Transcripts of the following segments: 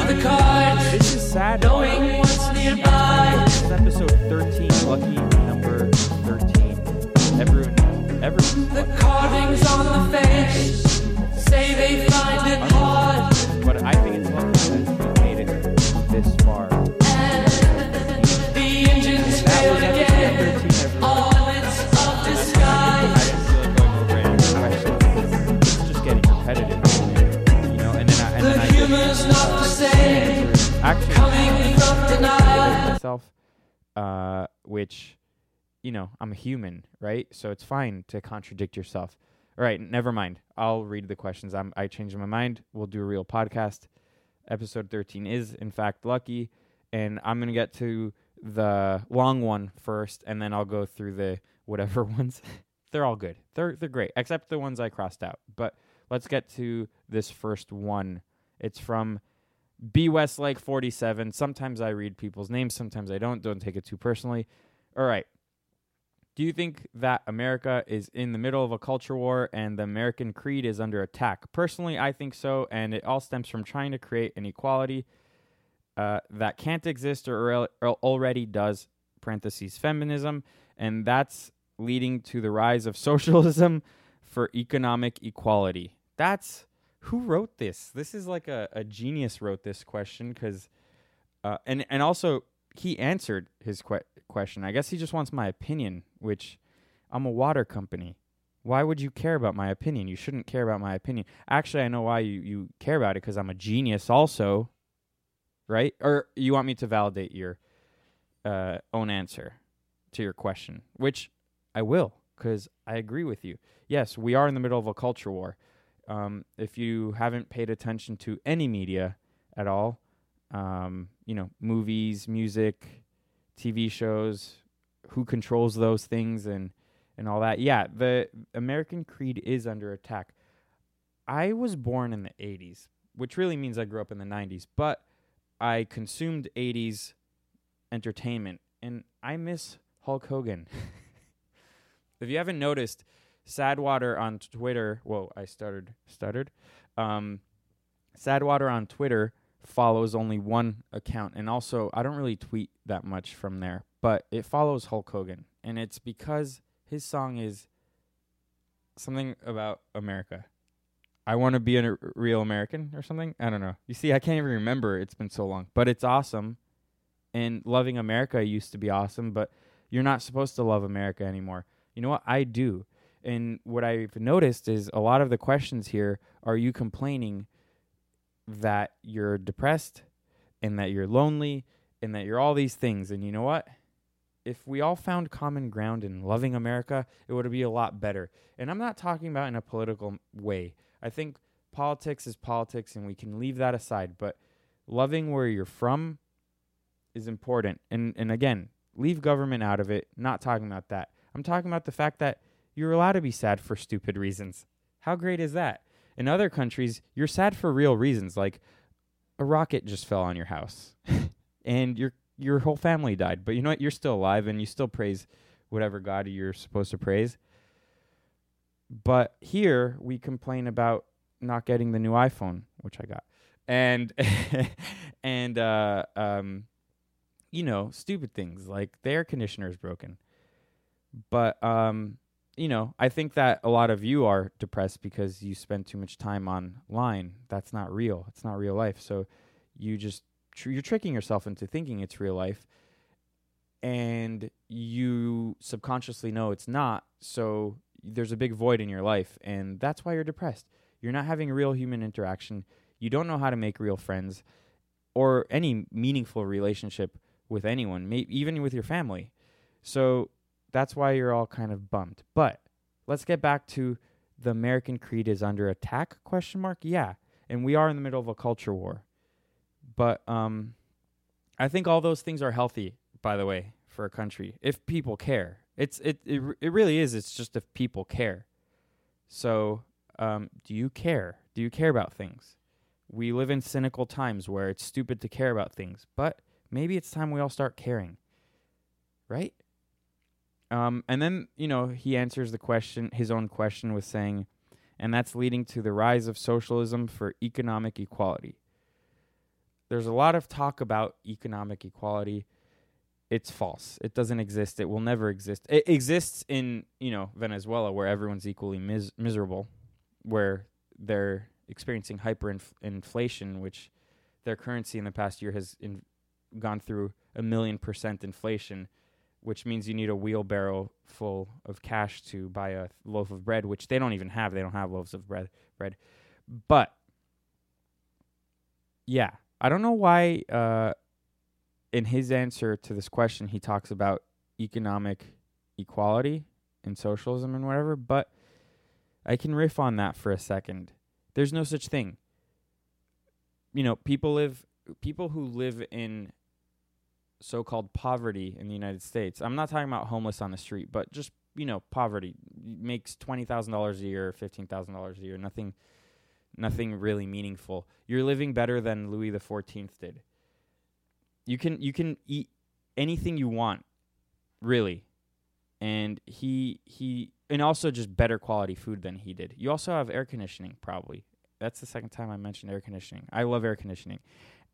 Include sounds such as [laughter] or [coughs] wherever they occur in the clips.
Through the cards, This is sad. knowing what's nearby. This is episode 13, lucky number 13. Everyone, everyone. The carvings on the face say they find it actually Coming from denial. myself, uh, which, you know, I'm a human, right? So it's fine to contradict yourself. All right, never mind. I'll read the questions. I'm I changed my mind. We'll do a real podcast. Episode 13 is in fact lucky, and I'm gonna get to the long one first, and then I'll go through the whatever [laughs] ones. they're all good. They're they're great, except the ones I crossed out. But let's get to this first one. It's from B Westlake 47. Sometimes I read people's names, sometimes I don't. Don't take it too personally. All right. Do you think that America is in the middle of a culture war and the American creed is under attack? Personally, I think so, and it all stems from trying to create an equality uh, that can't exist or, or already does. Parentheses feminism, and that's leading to the rise of [laughs] socialism for economic equality. That's who wrote this. This is like a, a genius wrote this question because, uh, and and also he answered his que- question. I guess he just wants my opinion, which I'm a water company. Why would you care about my opinion? You shouldn't care about my opinion. Actually, I know why you, you care about it because I'm a genius, also. Right? Or you want me to validate your uh, own answer to your question, which I will because I agree with you. Yes, we are in the middle of a culture war. Um, if you haven't paid attention to any media at all, um, you know, movies, music, TV shows, who controls those things and and all that. Yeah, the American creed is under attack. I was born in the 80s, which really means I grew up in the 90s, but I consumed 80s entertainment and I miss Hulk Hogan. [laughs] if you haven't noticed, Sadwater on Twitter, whoa, I stuttered, stuttered. Um, Sadwater on Twitter follows only one account, and also I don't really tweet that much from there, but it follows Hulk Hogan, and it's because his song is something about America. I want to be a real American or something. I don't know. You see, I can't even remember. It's been so long, but it's awesome. And loving America used to be awesome, but you're not supposed to love America anymore. You know what? I do. And what I've noticed is a lot of the questions here are you complaining that you're depressed and that you're lonely and that you're all these things. And you know what? If we all found common ground in loving America, it would be a lot better. And I'm not talking about in a political way. I think politics is politics and we can leave that aside, but loving where you're from is important. And and again, leave government out of it. Not talking about that. I'm talking about the fact that you're allowed to be sad for stupid reasons. How great is that? In other countries, you're sad for real reasons. Like a rocket just fell on your house [laughs] and your your whole family died. But you know what? You're still alive and you still praise whatever God you're supposed to praise. But here we complain about not getting the new iPhone, which I got. And [laughs] and uh um you know, stupid things like the air conditioner is broken. But um you know, I think that a lot of you are depressed because you spend too much time online. That's not real. It's not real life. So you just tr- you're tricking yourself into thinking it's real life and you subconsciously know it's not. So there's a big void in your life and that's why you're depressed. You're not having real human interaction. You don't know how to make real friends or any meaningful relationship with anyone, may- even with your family. So that's why you're all kind of bummed. But let's get back to the American creed is under attack question mark. Yeah. And we are in the middle of a culture war. But um I think all those things are healthy, by the way, for a country if people care. It's it it, it really is. It's just if people care. So, um do you care? Do you care about things? We live in cynical times where it's stupid to care about things, but maybe it's time we all start caring. Right? Um, and then, you know, he answers the question, his own question, with saying, and that's leading to the rise of socialism for economic equality. There's a lot of talk about economic equality. It's false. It doesn't exist. It will never exist. It exists in, you know, Venezuela where everyone's equally mis- miserable, where they're experiencing hyperinflation, which their currency in the past year has in, gone through a million percent inflation which means you need a wheelbarrow full of cash to buy a loaf of bread, which they don't even have. They don't have loaves of bread. Bread, but yeah, I don't know why. Uh, in his answer to this question, he talks about economic equality and socialism and whatever. But I can riff on that for a second. There's no such thing. You know, people live. People who live in so-called poverty in the United States. I'm not talking about homeless on the street, but just you know, poverty makes twenty thousand dollars a year, fifteen thousand dollars a year. Nothing, nothing really meaningful. You're living better than Louis XIV did. You can you can eat anything you want, really, and he he and also just better quality food than he did. You also have air conditioning, probably. That's the second time I mentioned air conditioning. I love air conditioning,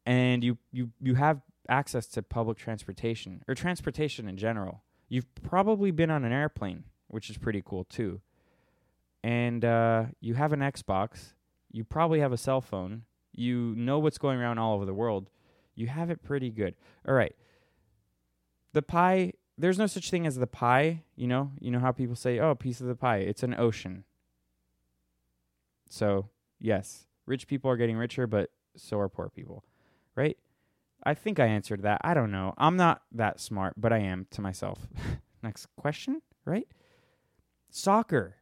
and you you you have access to public transportation or transportation in general. You've probably been on an airplane, which is pretty cool too. And uh, you have an Xbox. You probably have a cell phone. You know what's going around all over the world. You have it pretty good. All right. The pie, there's no such thing as the pie, you know? You know how people say, oh, piece of the pie. It's an ocean. So, yes, rich people are getting richer, but so are poor people, right? I think I answered that. I don't know. I'm not that smart, but I am to myself. [laughs] Next question, right? Soccer.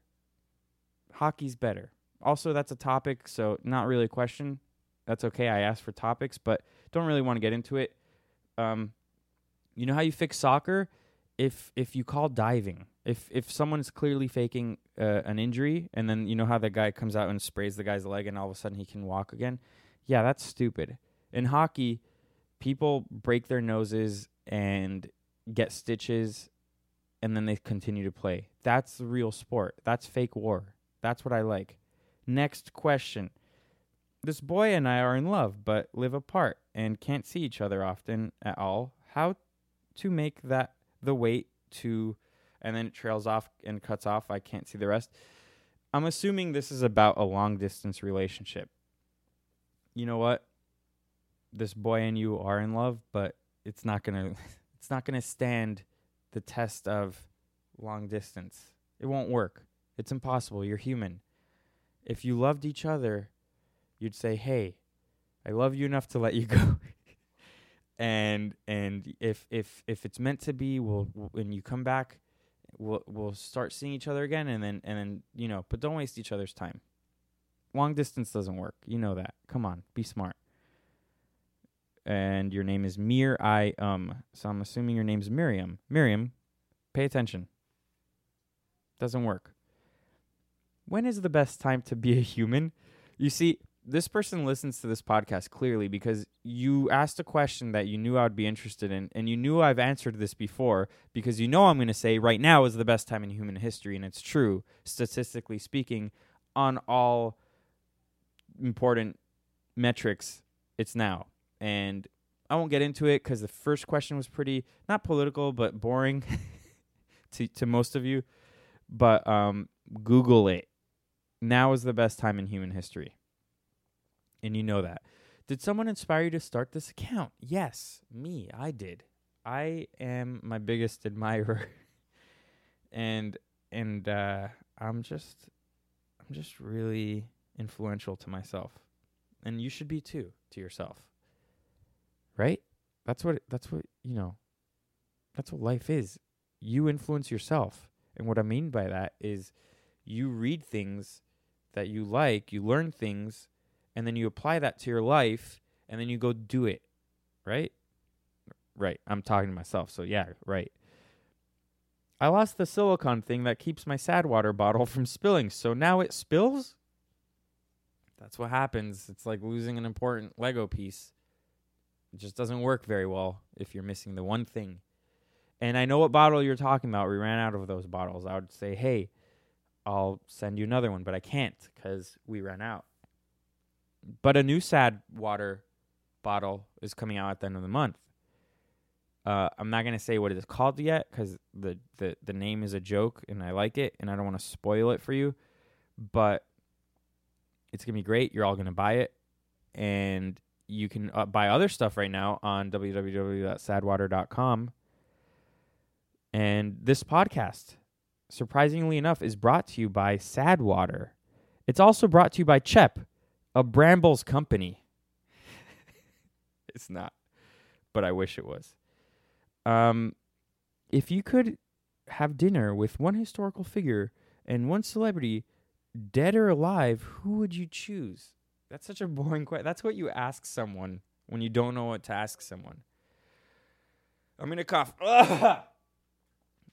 Hockey's better. Also, that's a topic, so not really a question. That's okay. I asked for topics, but don't really want to get into it. Um, you know how you fix soccer? If if you call diving, if if someone's clearly faking uh, an injury, and then you know how the guy comes out and sprays the guy's leg, and all of a sudden he can walk again. Yeah, that's stupid. In hockey, people break their noses and get stitches and then they continue to play. That's the real sport. That's fake war. That's what I like. Next question. This boy and I are in love but live apart and can't see each other often at all. How to make that the wait to and then it trails off and cuts off. I can't see the rest. I'm assuming this is about a long distance relationship. You know what? This boy and you are in love, but it's not gonna [laughs] it's not gonna stand the test of long distance. It won't work. It's impossible. You're human. If you loved each other, you'd say, "Hey, I love you enough to let you [laughs] go." and and if if if it's meant to be, we'll when you come back, we'll we'll start seeing each other again, and then and then you know, but don't waste each other's time. Long distance doesn't work. You know that. Come on, be smart and your name is Mir I um. So I'm assuming your name's Miriam. Miriam, pay attention. Doesn't work. When is the best time to be a human? You see, this person listens to this podcast clearly because you asked a question that you knew I'd be interested in, and you knew I've answered this before because you know I'm going to say right now is the best time in human history, and it's true, statistically speaking, on all important metrics, it's now. And I won't get into it because the first question was pretty not political but boring [laughs] to to most of you. But um, Google it. Now is the best time in human history, and you know that. Did someone inspire you to start this account? Yes, me. I did. I am my biggest admirer, [laughs] and and uh, I'm just I'm just really influential to myself, and you should be too to yourself right? That's what that's what you know. That's what life is. You influence yourself, and what I mean by that is, you read things that you like, you learn things, and then you apply that to your life, and then you go do it, right? Right. I'm talking to myself, so yeah, right. I lost the silicone thing that keeps my sad water bottle from spilling, so now it spills. That's what happens. It's like losing an important Lego piece. It just doesn't work very well if you're missing the one thing. And I know what bottle you're talking about. We ran out of those bottles. I would say, hey, I'll send you another one, but I can't because we ran out. But a new sad water bottle is coming out at the end of the month. Uh, I'm not gonna say what it is called yet because the, the the name is a joke and I like it and I don't want to spoil it for you. But it's gonna be great. You're all gonna buy it, and you can uh, buy other stuff right now on www.sadwater.com. And this podcast, surprisingly enough, is brought to you by Sadwater. It's also brought to you by Chep, a Brambles company. [laughs] it's not, but I wish it was. Um, if you could have dinner with one historical figure and one celebrity, dead or alive, who would you choose? That's such a boring question. That's what you ask someone when you don't know what to ask someone. I'm gonna cough. [laughs] that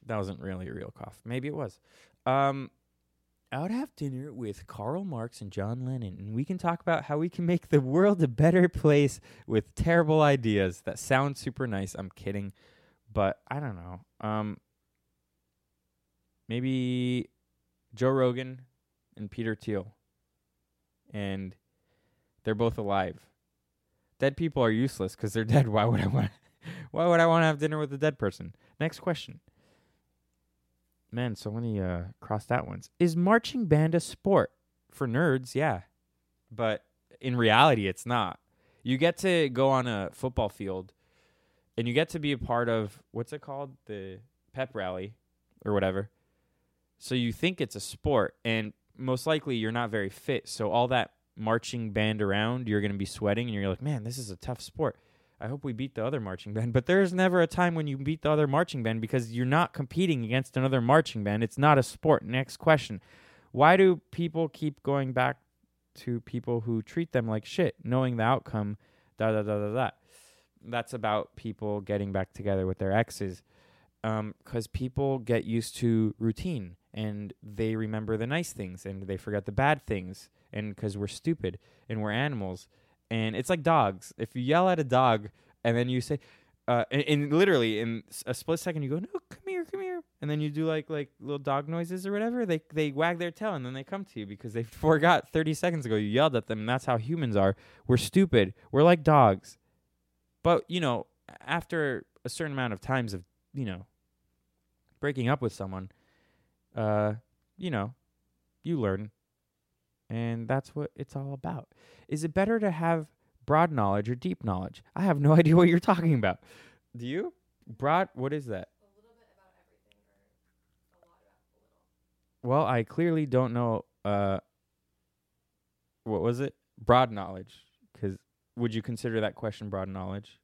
wasn't really a real cough. Maybe it was. Um, I would have dinner with Karl Marx and John Lennon, and we can talk about how we can make the world a better place with terrible ideas that sound super nice. I'm kidding, but I don't know. Um, maybe Joe Rogan and Peter Thiel, and they're both alive. Dead people are useless because they're [laughs] dead. Why would I want? Why would I want to have dinner with a dead person? Next question. Man, so many uh, crossed out ones. Is marching band a sport for nerds? Yeah, but in reality, it's not. You get to go on a football field, and you get to be a part of what's it called, the pep rally, or whatever. So you think it's a sport, and most likely you're not very fit. So all that marching band around, you're going to be sweating, and you're like, man, this is a tough sport. I hope we beat the other marching band. But there's never a time when you beat the other marching band because you're not competing against another marching band. It's not a sport. Next question. Why do people keep going back to people who treat them like shit, knowing the outcome? Da da da da da. That's about people getting back together with their exes. Um, because people get used to routine and they remember the nice things and they forget the bad things. And because we're stupid and we're animals and it's like dogs. If you yell at a dog and then you say, uh, and, and literally in a split second you go, no, come here, come here, and then you do like like little dog noises or whatever. They they wag their tail and then they come to you because they [laughs] forgot thirty seconds ago you yelled at them. And that's how humans are. We're stupid. We're like dogs. But you know, after a certain amount of times of you know breaking up with someone, uh, you know, you learn and that's what it's all about. Is it better to have broad knowledge or deep knowledge? I have no [laughs] idea what you're talking about. Do you? Broad, what is that? A little bit about everything or a lot about a little. Well, I clearly don't know. Uh, what was it? Broad knowledge. Because would you consider that question broad knowledge?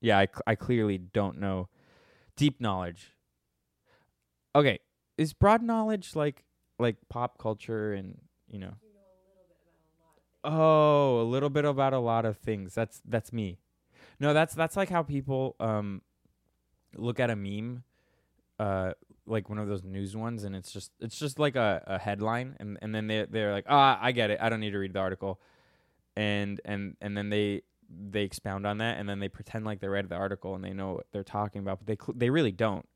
Yeah, I, cl- I clearly don't know deep knowledge. Okay, is broad knowledge like like pop culture and you know? Oh a little bit about a lot of things. That's that's me. No that's that's like how people um look at a meme uh like one of those news ones, and it's just it's just like a, a headline, and and then they they're like, ah, I get it. I don't need to read the article, and and and then they they expound on that, and then they pretend like they read the article and they know what they're talking about, but they cl- they really don't.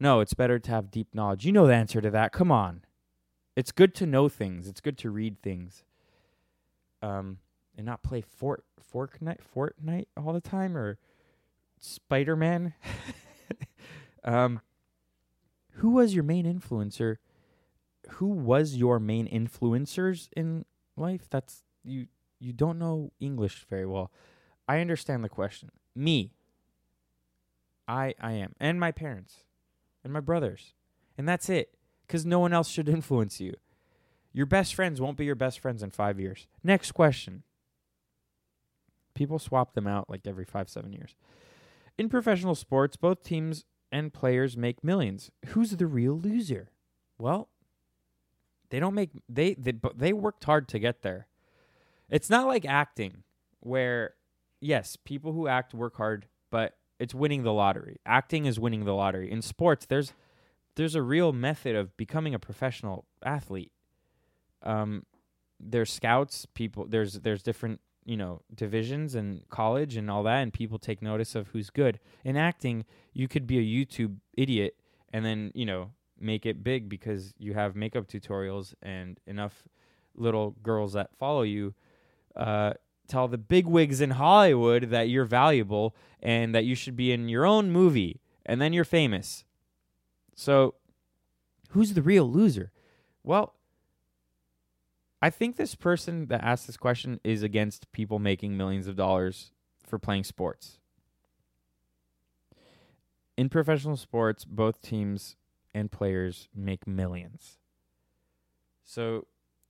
No, it's better to have deep knowledge. You know the answer to that. Come on, it's good to know things. It's good to read things. Um, and not play Fort Fortnite Fortnite all the time or Spider Man. [laughs] um, who was your main influencer? Who was your main influencers in life? That's you. You don't know English very well. I understand the question. Me. I I am, and my parents, and my brothers, and that's it. Because no one else should [laughs] influence you. Your best friends won't be your best friends in five years. Next question. People swap them out like every five, seven years. In professional sports, both teams and players make millions. Who's the real loser? Well, they don't make they they they worked hard to get there. It's not like acting where yes, people who act work hard, but it's winning the lottery. Acting is winning the lottery. In sports, there's there's a real method of becoming a professional athlete. Um there's scouts, people there's there's different you know divisions and college and all that and people take notice of who's good in acting you could be a youtube idiot and then you know make it big because you have makeup tutorials and enough little girls that follow you uh, tell the big wigs in hollywood that you're valuable and that you should be in your own movie and then you're famous so who's the real loser well I think this person that asked this question is against people making millions of dollars for playing sports. In professional sports, both teams and players make millions. So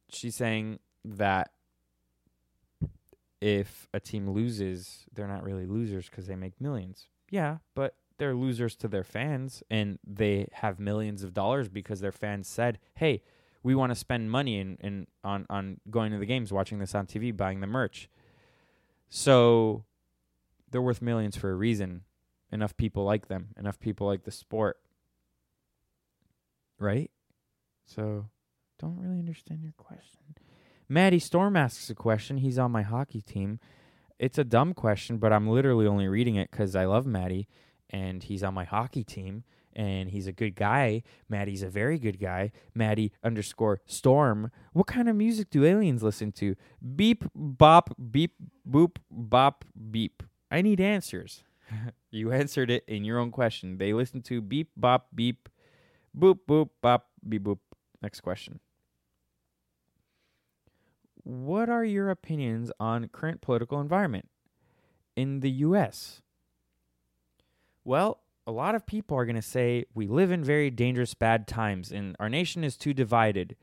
she's saying that if a team loses, they're not really losers because they make millions. Yeah, but they're losers to their fans and they have millions of dollars because their fans said, hey, we want to spend money in, in on on going to the games, watching this on TV, buying the merch. So they're worth millions for a reason. Enough people like them. Enough people like the sport. Right? So don't really understand your question. Maddie Storm asks a question. He's on my hockey team. It's a dumb question, but I'm literally only reading it because I love Maddie and he's on my hockey team and he's a good guy. Maddie's a very good guy. Maddie underscore storm. What kind of music do aliens listen to? Beep, bop, beep, boop, bop, beep. I need answers. [laughs] you answered it in your own question. They listen to beep, bop, beep, boop, boop, bop, beep, boop. Next question. What are your opinions on current political environment in the U.S.? Well, a lot of people are going to say we live in very dangerous, bad times, and our nation is too divided,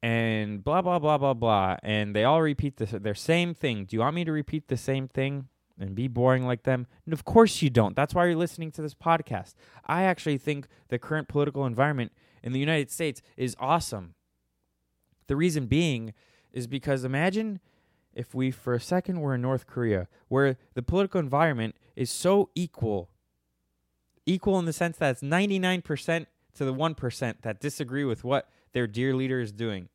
and blah blah blah blah blah, and they all repeat the, their same thing. Do you want me to repeat the same thing and be boring like them? And of course you don't. That's why you're listening to this podcast. I actually think the current political environment in the United States is awesome. The reason being is because imagine if we for a second were in North Korea, where the political environment is so equal equal in the sense that it's 99% to the 1% that disagree with what their dear leader is doing.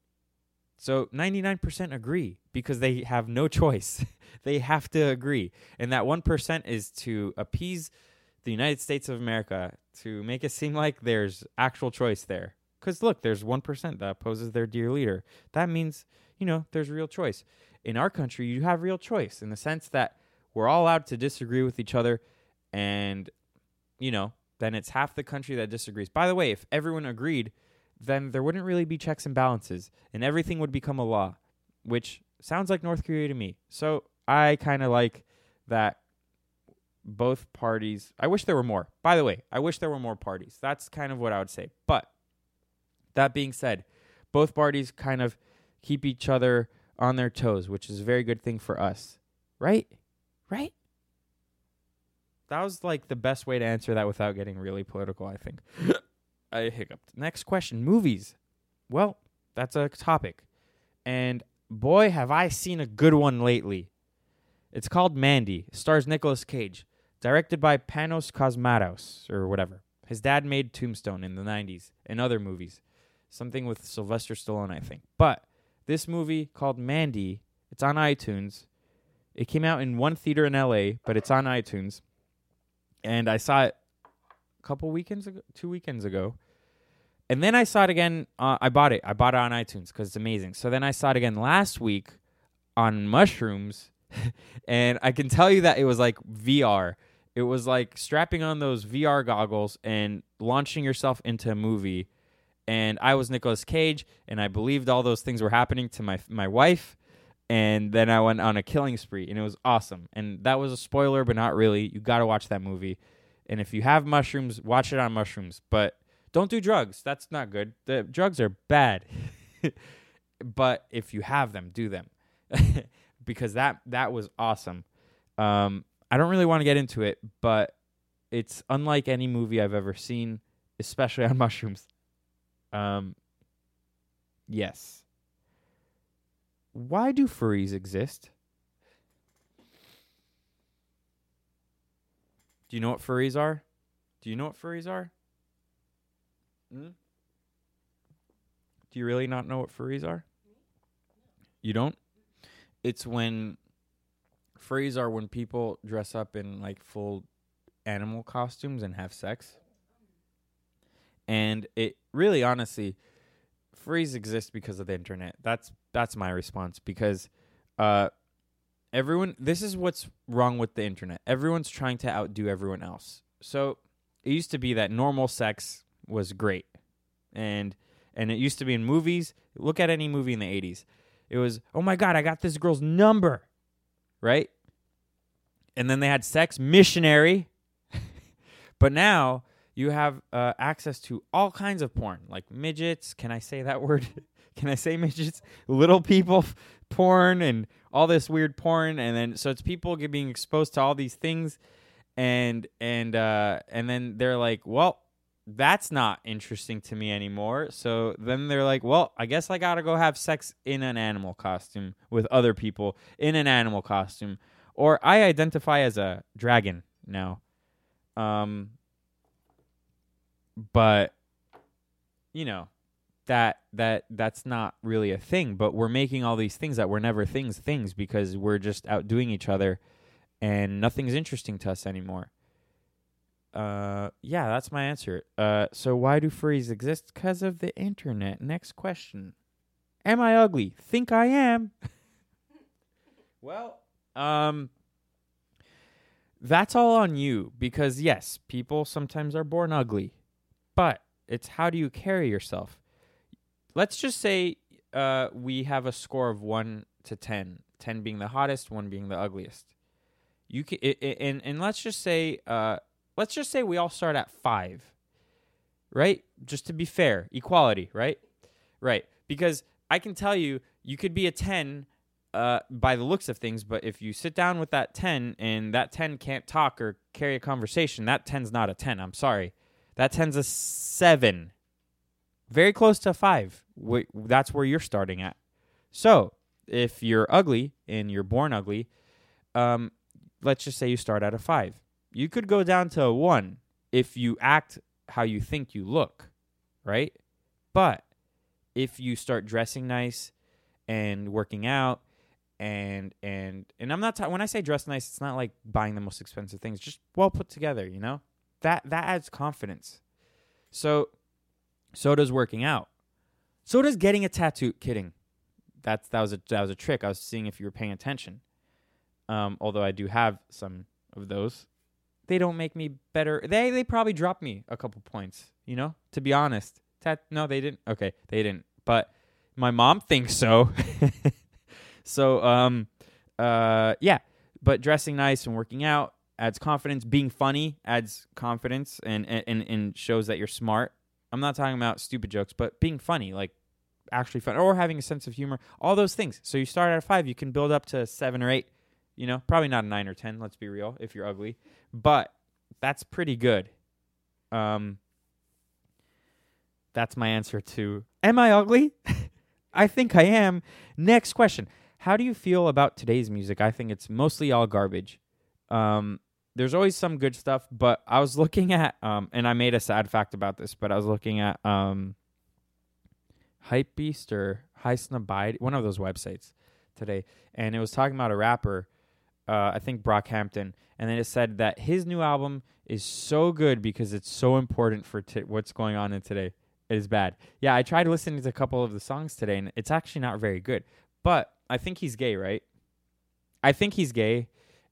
So 99% agree because they have no choice. [laughs] they have to agree. And that 1% is to appease the United States of America to make it seem like there's actual choice there. Because look, there's 1% that opposes their dear leader. That means, you know, there's real choice. In our country, you have real choice in the sense that we're all allowed to disagree with each other and you know, then it's half the country that disagrees. By the way, if everyone agreed, then there wouldn't really be checks and balances and everything would become a law, which sounds like North Korea to me. So I kind of like that both parties. I wish there were more. By the way, I wish there were more parties. That's kind of what I would say. But that being said, both parties kind of keep each other on their toes, which is a very good thing for us. Right? Right? That was like the best way to answer that without getting really political, I think. [coughs] I hiccuped. Next question movies. Well, that's a topic. And boy, have I seen a good one lately. It's called Mandy, stars Nicolas Cage, directed by Panos Cosmatos, or whatever. His dad made Tombstone in the 90s and other movies. Something with Sylvester Stallone, I think. But this movie called Mandy, it's on iTunes. It came out in one theater in LA, but it's on iTunes. And I saw it a couple weekends ago, two weekends ago. And then I saw it again. Uh, I bought it. I bought it on iTunes because it's amazing. So then I saw it again last week on mushrooms. [laughs] and I can tell you that it was like VR. It was like strapping on those VR goggles and launching yourself into a movie. And I was Nicolas Cage, and I believed all those things were happening to my my wife. And then I went on a killing spree, and it was awesome. And that was a spoiler, but not really. You got to watch that movie. And if you have mushrooms, watch it on mushrooms. But don't do drugs. That's not good. The drugs are bad. [laughs] but if you have them, do them. [laughs] because that that was awesome. Um, I don't really want to get into it, but it's unlike any movie I've ever seen, especially on [laughs] mushrooms. Um, yes. Why do furries exist? Do you know what furries are? Do you know what furries are? Hmm? Do you really not know what furries are? You don't? It's when furries are when people dress up in like full animal costumes and have sex. And it really honestly furries exist because of the internet. That's that's my response because uh everyone this is what's wrong with the internet. Everyone's trying to outdo everyone else. So it used to be that normal sex was great. And and it used to be in movies. Look at any movie in the 80s. It was, "Oh my god, I got this girl's number." Right? And then they had sex missionary. [laughs] but now you have uh, access to all kinds of porn, like midgets. Can I say that [laughs] word? Can I say midgets? Little people porn and all this weird porn, and then so it's people being exposed to all these things, and and uh, and then they're like, well, that's not interesting to me anymore. So then they're like, well, I guess I gotta go have sex in an animal costume with other people in an animal costume, or I identify as a dragon now. Um, but you know that that that's not really a thing but we're making all these things that were never things things because we're just outdoing each other and nothing's interesting to us anymore. Uh yeah that's my answer. Uh so why do furries exist? Because of the internet. Next question. Am i ugly? Think i am. [laughs] Well um that's all on you because yes people sometimes are born ugly but it's how do you carry yourself? Let's just say uh, we have a score of 1 to 10 10 being the hottest 1 being the ugliest. You can and, and let's just say uh, let's just say we all start at 5 right? Just to be fair equality right? Right because i can tell you you could be a 10 uh, by the looks of things but if you sit down with that 10 and that 10 can't talk or carry a conversation that 10's not a 10 i'm sorry that 10's a 7 very close to a five. That's where you're starting at. So if you're ugly and you're born ugly, um, let's just say you start at a five. You could go down to a one if you act how you think you look, right? But if you start dressing nice and working out and and and I'm not ta- when I say dress nice, it's not like buying the most expensive things, just well put together, you know? That that adds confidence. So so does working out. So does getting a tattoo. Kidding. That's that was a that was a trick. I was seeing if you were paying attention. Um, although I do have some of those, they don't make me better. They they probably dropped me a couple points. You know, to be honest. Tat no, they didn't. Okay, they didn't. But my mom thinks so. [laughs] so um, uh, yeah. But dressing nice and working out adds confidence. Being funny adds confidence and and and shows that you're smart. I'm not talking about stupid jokes, but being funny, like actually fun, or having a sense of humor, all those things. So you start at a five, you can build up to seven or eight. You know, probably not a nine or ten. Let's be real, if you're ugly, but that's pretty good. Um, that's my answer to Am I ugly? [laughs] I think I am. Next question. How do you feel about today's music? I think it's mostly all garbage. Um, there's always some good stuff, but I was looking [laughs] at um and I made a sad fact about this, but I was looking at um Hypebeast or Highsnobiety, one of those websites today, and it was talking about a rapper, uh, I think Brockhampton, and then it said that his new album is so good because it's so important for t- what's going on in today. It is bad. Yeah, I tried listening to a couple of the songs today, and it's actually not very good. But I think he's gay, right? I think he's gay,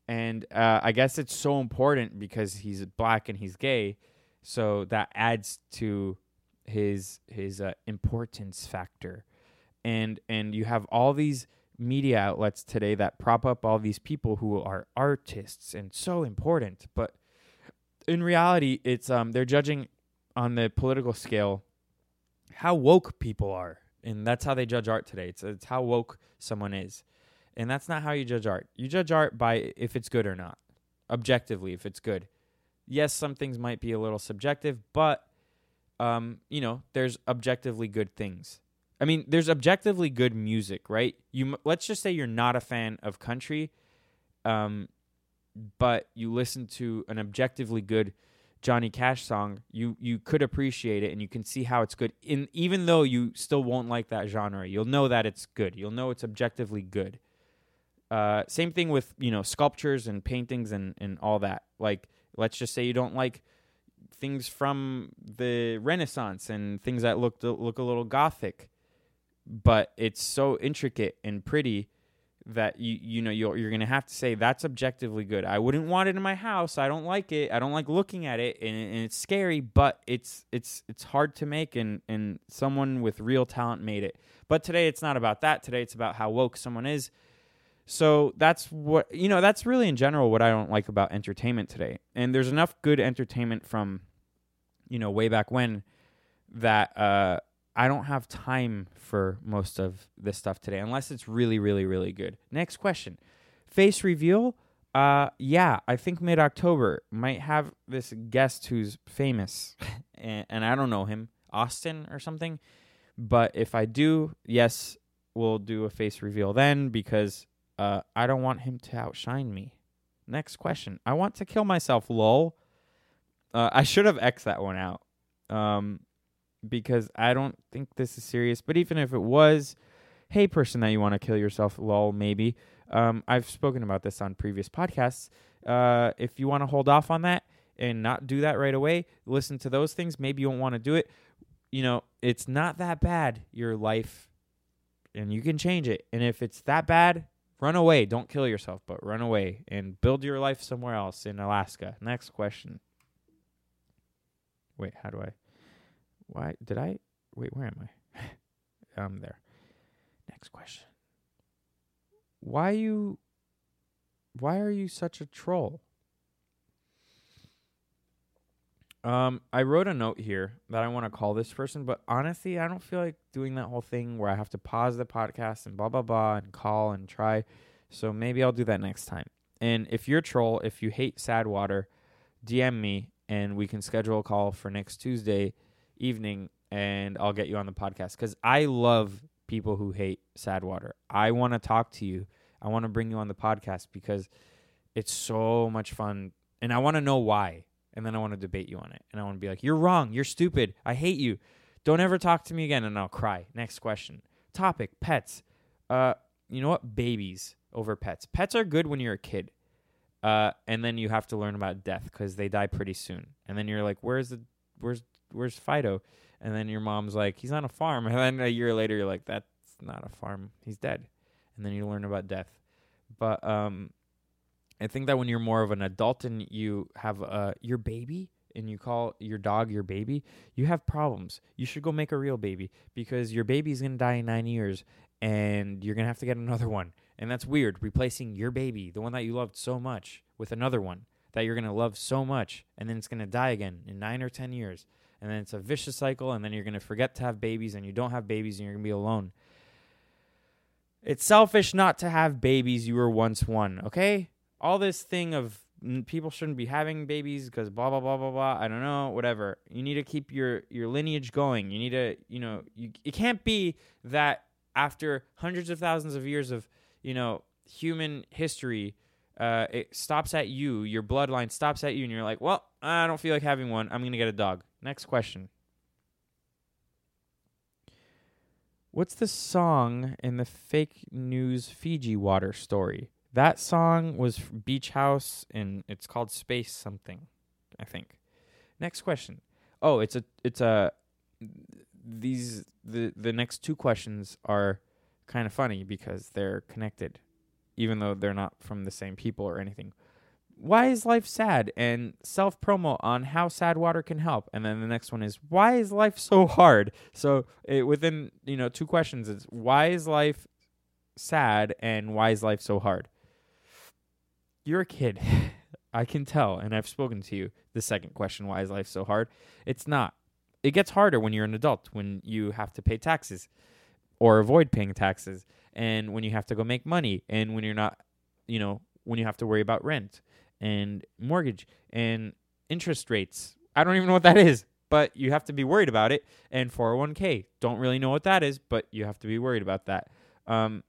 and uh, I guess it's so important because he's black and he's gay, so that adds to his his uh, importance factor, and and you have all these media outlets today that prop up all these people who are artists and so important, but in reality, it's um they're judging on the political scale how woke people are, and that's how they judge art today. It's it's how woke someone is, and that's not how you judge art. You judge art by if it's good or not, objectively, if it's good. Yes, some things might be a little subjective, but um, you know, there's objectively good things. I mean, there's objectively good music, right? You let's just say you're not a fan of country, um, but you listen to an objectively good Johnny Cash song, you you could appreciate it and you can see how it's good. In even though you still won't like that genre, you'll know that it's good. You'll know it's objectively good. Uh, same thing with you know sculptures and paintings and and all that. Like, let's just say you don't like things from the Renaissance and things that look look a little gothic, but it's so intricate and pretty that you you know you're you're gonna have to say that's objectively good. I wouldn't want it in my house. I don't like it. I don't like looking at it, and, and it's scary. But it's it's it's hard to make, and and someone with real talent made it. But today it's not about that. Today it's about how woke someone is. So that's what you know. That's really in general what I don't like about entertainment today. And there's enough good entertainment from, you know, way back when, that uh, I don't have time for most of this stuff today, unless it's really, really, really good. Next question, face reveal. Uh, yeah, I think mid October might have this guest who's famous, [laughs] and, and I don't know him, Austin or something. But if I do, yes, we'll do a face reveal then because uh, I don't want him to outshine me. Next question. I want to kill myself, lol. Uh, I should have X that one out. Um, because I don't think this is serious. But even if it was, hey, person that you want to kill yourself, lol, maybe. Um, I've spoken about this on previous podcasts. Uh, if you want to hold off on that and not do that right away, listen to those things. Maybe you won't want to do it. You know, it's not that bad, your life, and you can change it. And if it's that bad, run away. Don't kill yourself, but run away and build your life somewhere else in Alaska. Next question. Wait, how do I? Why did I? Wait, where am I? [laughs] I'm there. Next question. Why you? Why are you such a troll? Um, I wrote a note here that I want to call this person, but honestly, I don't feel like doing that whole thing where I have to pause the podcast and blah blah blah and call and try. So maybe I'll do that next time. And if you're a troll, if you hate sad water, DM me and we can schedule a call for next Tuesday evening and I'll get you on the podcast cuz I love people who hate sad water. I want to talk to you. I want to bring you on the podcast because it's so much fun and I want to know why. And then I want to debate you on it. And I want to be like, "You're wrong. You're stupid. I hate you. Don't ever talk to me again." And I'll cry. Next question. Topic: pets. Uh, you know what? Babies over pets. Pets are good when you're a kid. Uh, and then you have to learn about death because they die pretty soon. And then you're like, "Where's the where's where's Fido?" And then your mom's like, "He's on a farm." [laughs] And then a year later, you're like, "That's not a farm. He's dead." And then you learn about death. But um, I think that when you're more of an adult and you have uh your baby and you call your dog your baby, you have problems. You should go make a real baby because your baby's gonna die in nine years and you're gonna have to get another [laughs] one. And that's weird, replacing your baby, the one that you loved so much, with another one that you're gonna love so much, and then it's gonna die again in nine or ten years. And then it's a vicious cycle, and then you're gonna forget to have babies and you don't have babies and you're gonna be alone. It's selfish not to have babies you were once one, okay? All this thing of people shouldn't be having babies because blah blah blah blah blah. I don't know, whatever. You need to keep your your lineage going. You need to, you know, you it can't be that after hundreds of thousands of years of you know human history, uh, it stops at you. Your bloodline stops at you, and you're like, well, I don't feel like having one. I'm gonna get a dog. Next question. What's the song in the fake news Fiji water story? That song was Beach House, and it's called Space something, I think. Next question. Oh, it's a it's a these the the next two questions are kind of funny because they're connected, even though they're not from the same people or anything. Why is life sad? And self promo on how sad water can help. And then the next one is why is life so hard? So it, within you know two questions, it's why is life sad and why is life so hard? You're a kid. [laughs] I can tell, and I've spoken to you. The second question, why is life so hard? It's not. It gets harder when you're an adult, when you have to pay taxes or avoid paying taxes, and when you have to go make money, and when you're not, you know, when you have to worry about rent and mortgage and interest rates. I don't even know what that is, but you have to be worried about it. And 401k, don't really know what that is, but you have to be worried about that. Um,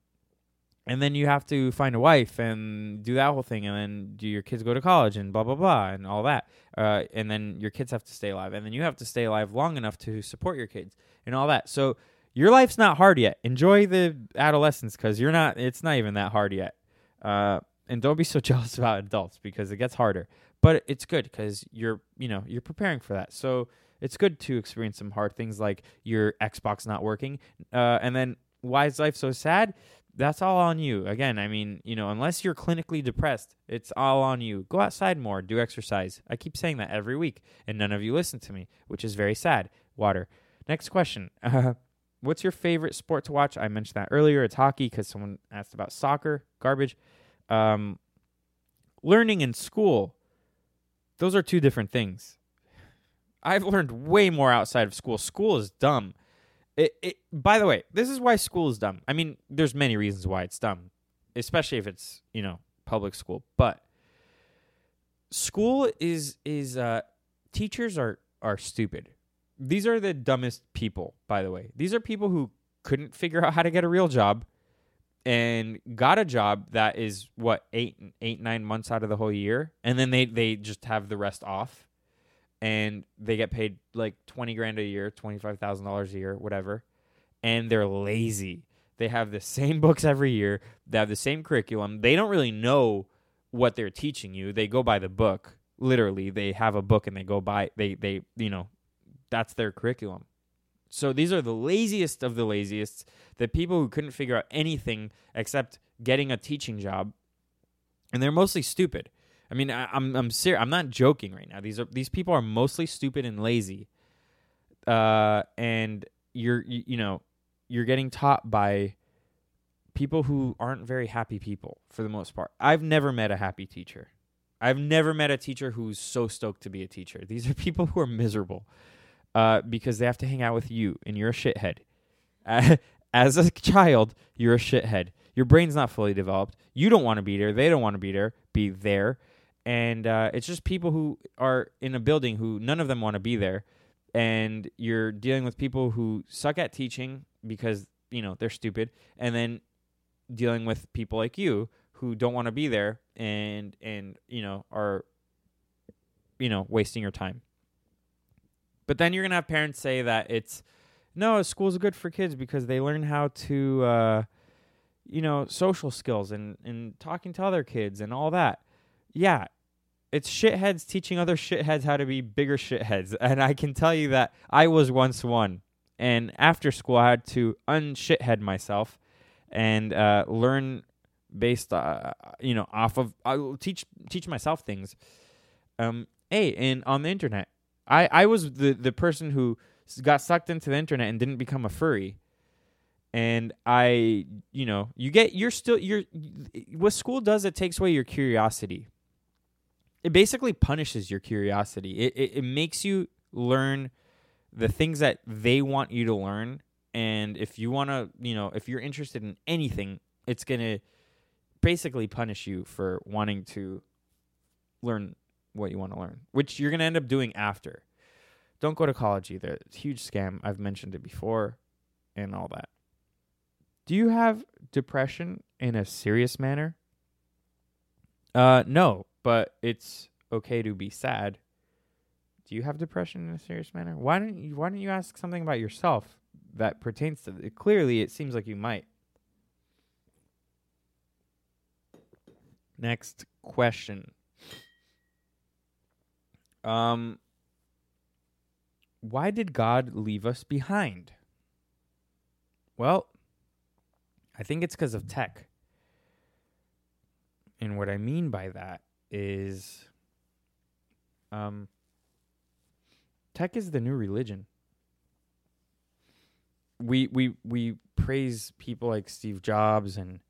and then you have to find a wife and do that whole thing, and then do your kids go to college and blah blah blah and all that. Uh, and then your kids have to stay alive, and then you have to stay alive long enough to support your kids and all that. So your life's not hard yet. Enjoy the adolescence because you're not. It's not even that hard yet. Uh, and don't be so [laughs] jealous about adults because it gets harder. But it's good because you're you know you're preparing for that. So it's good to experience some hard things like your Xbox not working, uh, and then why is life so sad? That's all on you. Again, I mean, you know, unless you're clinically depressed, it's all on you. Go outside more, do exercise. I keep saying that every week, and none of you listen to me, which is very sad. Water. Next question. Uh, [laughs] what's your favorite sport to watch? I mentioned that earlier. It's hockey because someone asked about soccer. Garbage. Um, learning in school. Those are two different things. I've learned way more outside of school. School is dumb. It, it, by the way, this is why school is dumb. I mean, there's many reasons why it's dumb, especially if it's you know public school. But school is is uh, teachers are are stupid. These are the dumbest people, by the way. These are people who couldn't figure out how to get a real job and got a job that is what eight eight nine months out of the whole year, and then they they just have the rest off and they get paid like 20 grand a year, $25,000 a year, whatever. And they're lazy. They have the same [laughs] books every year. They have the same curriculum. They don't really know what they're teaching you. They go by the book. Literally, they have a book and they go by they they, you know, that's their curriculum. So these are the laziest of the laziest, the people who couldn't figure out anything except getting a teaching job. And they're mostly stupid. I mean, I, I'm I'm serious. I'm not joking right now. These are these people are mostly stupid and lazy. Uh, and you're you, you know you're getting taught by people who aren't very happy people for the most part. I've never met a happy teacher. I've never met a teacher who's so stoked to be a teacher. These are [laughs] people who are miserable uh, because they have to hang out with you, and you're a shithead. [laughs] As a child, you're a shithead. Your brain's not fully developed. You don't want to be there. They don't want to be there. Be there and uh, it's just people who are in a building who none of them want to be there and you're dealing with people who suck at teaching because you know they're stupid and then dealing with people like you who don't want to be there and and you know are you know wasting your time. But then you're gonna have parents say that it's no school's good for kids because they learn how to uh, you know social skills and and talking to other kids and all that yeah, it's shitheads teaching other shitheads how to be bigger shitheads. [laughs] And I can tell you that I was once one. And after school, I had to unshithead myself and uh, learn based, uh, you know, off of teach teach myself things. Um, hey, and on the internet, I I was the the person who got sucked into the internet and didn't become a furry and I, you know, you get you're still you're what school does it takes away your curiosity. It basically punishes your curiosity. It it, it makes you learn the things that they want you to learn and if you want to, you know, if you're interested in anything, it's going to basically punish you for wanting to learn what you want to learn, which you're going to end up doing after. Don't go to college either. It's a huge scam. I've mentioned it before and all that. Do you have depression in a serious manner? Uh, no, but it's okay to be sad. Do you have depression in a serious manner? Why don't you Why don't you ask something about yourself that pertains to it? Clearly, it seems like you might. Next question. Um, why did God leave us behind? Well, I think it's because of tech. And what I mean by that is um tech is the new religion. We we we praise people like Steve Jobs and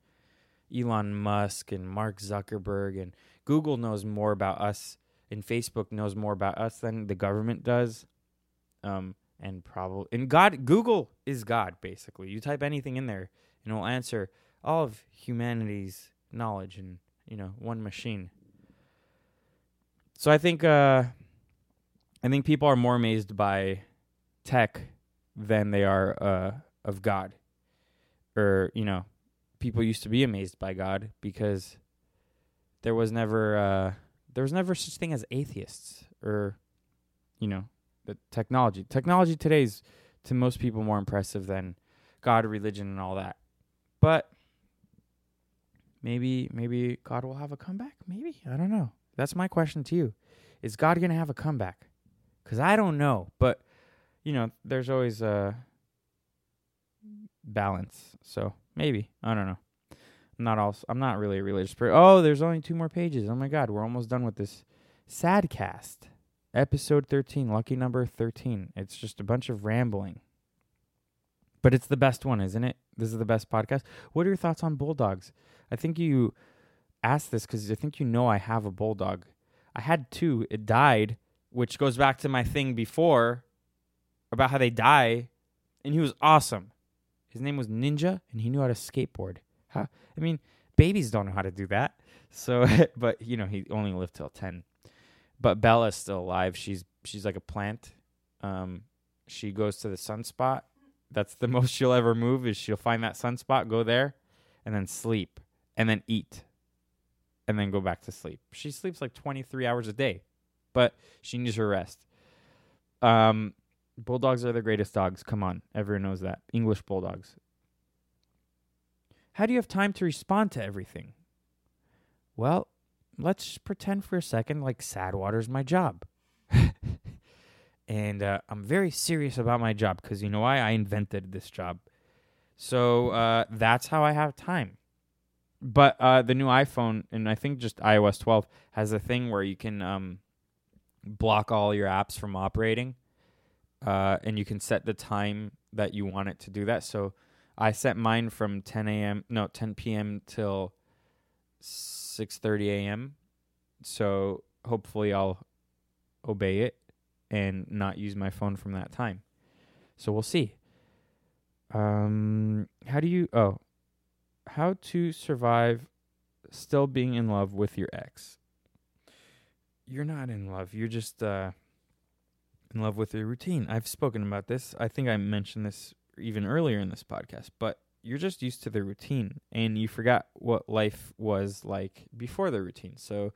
Elon Musk and Mark Zuckerberg and Google knows more about us and Facebook knows more about us than the government does. Um and probably and God Google is God basically. You type anything in there and it will answer all of humanity's knowledge and you know one machine. So I think uh, I think people are more amazed by tech than they are uh, of God, or you know, people used to be amazed by God because there was never uh, there was never such thing as atheists or you know the technology. Technology today is to most people more impressive than God, religion, and all that. But maybe maybe God will have a comeback. Maybe I don't know. That's my question to you: Is God gonna have a comeback? Because I don't know, but you know, there's always a balance. So maybe I don't know. I'm not all. I'm not really a religious person. Oh, there's only two more pages. Oh my God, we're almost done with this sadcast, episode 13, lucky number 13. It's just a bunch of rambling. But it's the best one, isn't it? This is the best podcast. What are your thoughts on bulldogs? I think you asked this because I think you know I have a bulldog. I had two. It died, which goes back to my thing before about how they die. And he was awesome. His name was Ninja, and he knew how to skateboard. How, I mean, babies don't know how to do that. So, [laughs] but you know, he only lived till ten. But Bella's still alive. She's she's like a plant. Um, she goes to the sunspot. That's the [laughs] most she'll ever move. Is she'll find that sunspot, go there, and then sleep, and then eat, and then go back to sleep. She sleeps like twenty three hours a day, but she needs her rest. Um, bulldogs are the greatest dogs. Come on, everyone knows that. English bulldogs. How do you have time to respond to everything? Well, let's pretend for a second like Sadwater's my job. [laughs] and uh, I'm very serious about my job because you know why? I invented this job. So uh, that's how I have time. But uh, the new iPhone, and I think just iOS 12, has a thing where you can um, block all your apps from operating. Uh, and you can set the time that you want it to do that. So I set mine from 10 a.m. no 10 p.m. till 6:30 a.m. So hopefully I'll obey it and not use my phone from that time. So we'll see. Um, how do you? Oh, how to survive still being in love with your ex? You're not in love. You're just uh, in love with your routine. I've spoken about this. I think I mentioned this even earlier in this podcast, but you're just used to the routine and you forgot what life was like before the routine. So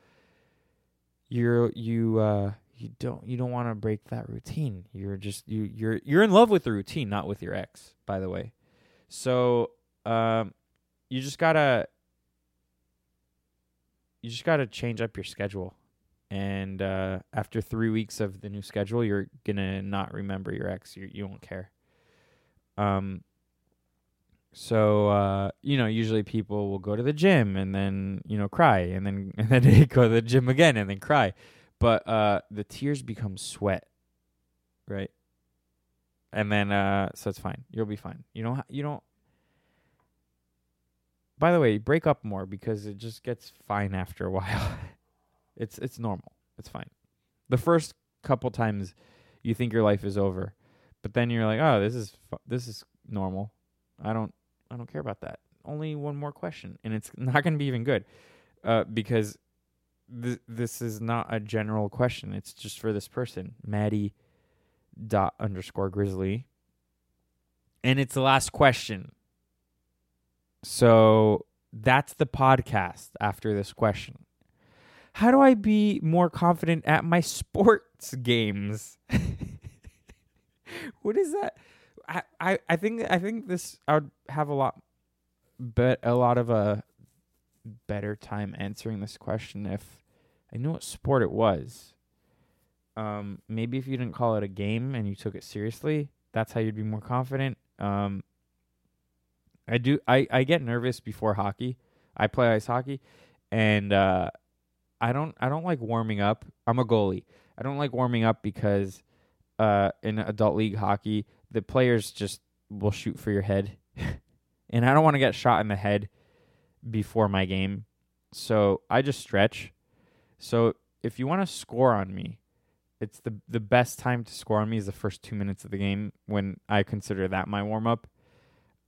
you're you uh you don't you don't want to break that routine. You're just you you're you're in love with the routine, not with your ex, by the way. So um you just got to you just got to change up your schedule. And uh after 3 weeks of the new schedule, you're to not remember your ex. You you won't care. Um so uh, you know, usually people will go to the gym and then you know cry, and then [laughs] and then they go to the gym again and then cry, but uh, the tears become sweat, right? And then uh, so it's fine. You'll be fine. You don't. Ha- you don't. By the way, break up more because it just gets fine after a [laughs] while. it's it's normal. It's fine. The first couple times you think your life is over, but then you're like, oh, this is fu- this is normal. I don't I don't care about that. Only one more question, and it's [laughs] not going to be even good, uh, because th- this is not a general question. It's just for this person, Maddie dot underscore Grizzly, and it's the last question. So that's the podcast after this question. how do I be more confident at my [laughs] sports games? [laughs] what is that? I, I, I think I think this I would have a lot but a lot of a better time answering this question if I knew what sport it was. Um, maybe if you didn't call it a game and you took it seriously, that's how you'd be more confident. Um, I do. I I get nervous before hockey. I play ice hockey, and uh, I don't. I don't like warming up. I'm a goalie. I don't like warming up because uh, in adult league hockey, the players just will shoot for your head, [laughs] and I don't want to get shot in the head before my game. So I just stretch. So if you want to score on me, it's the the best time to score on me is the first two minutes of the game when I consider that my warm up.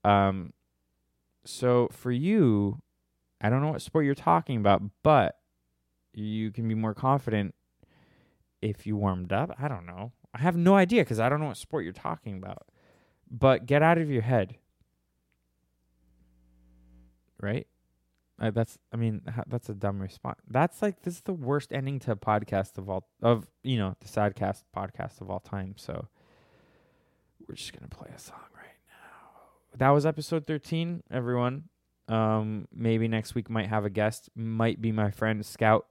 Um, so for you, I don't know what sport you're talking about, but you can be more confident if you warmed up. I don't know. I have no idea because I don't know what sport you're talking about. But get out of your head, right? Uh, that's I mean that's a dumb response. That's like this is the worst ending to a podcast of all of you know the Sadcast podcast of all time. So we're just gonna play a song. That was episode thirteen, everyone. Um, maybe next week might have a guest. Might be my friend Scout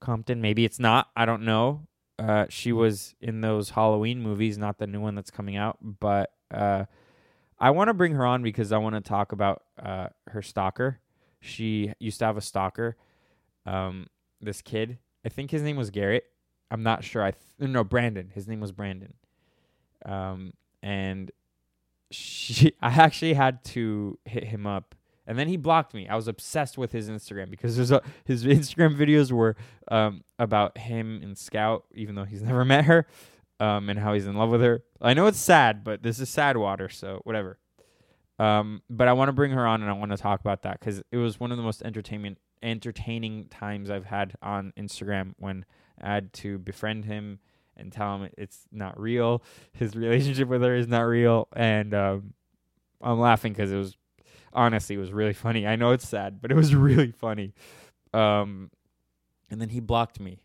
Compton. Maybe it's not. I don't know. Uh, she was in those Halloween movies, not the new one that's coming out, but uh, I want to bring her on because I want to talk about uh her stalker she used to have a stalker um this kid i think his name was garrett i'm not sure i th- no brandon his name was brandon um and she [laughs] i actually had to hit him up and then he blocked me. I was obsessed with his instagram because a, his [laughs] instagram videos were um about him and scout even though he's [laughs] never met her um and how he's in love with her. I know it's sad but this is sad water so whatever. Um, but I want to bring her on and I want to talk about that because it was one of the most entertainment entertaining times I've had on Instagram when I had to befriend him and tell him it's not real. His relationship with her is not real, and um, I'm laughing because it was honestly it was really funny. I know it's sad, but it was [laughs] really funny. Um, and then he blocked me.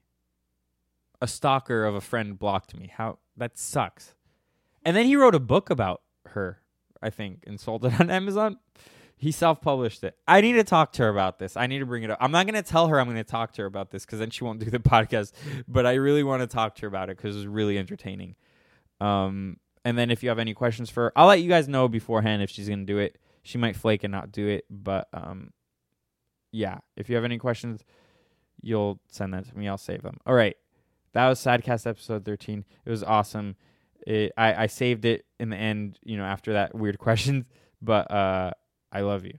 A stalker of a friend blocked me. How that sucks. And then he wrote a book about her I think, and sold it [laughs] on Amazon. He self published it. I need to talk to her about this. I need to bring it up. I'm not going to tell her I'm going to talk to her about this because then she won't do the [laughs] podcast. But I really want to talk to her about it because it's really entertaining. Um, and then if you have any questions for her, I'll let you guys know beforehand if she's going to do it. She might flake and not do it. But um, yeah, if you have any questions, you'll send that to me. I'll save them. All right. That was Sadcast episode 13. It was awesome it, I, I saved it in the end, you know, after that weird [laughs] questions. But uh, I love you.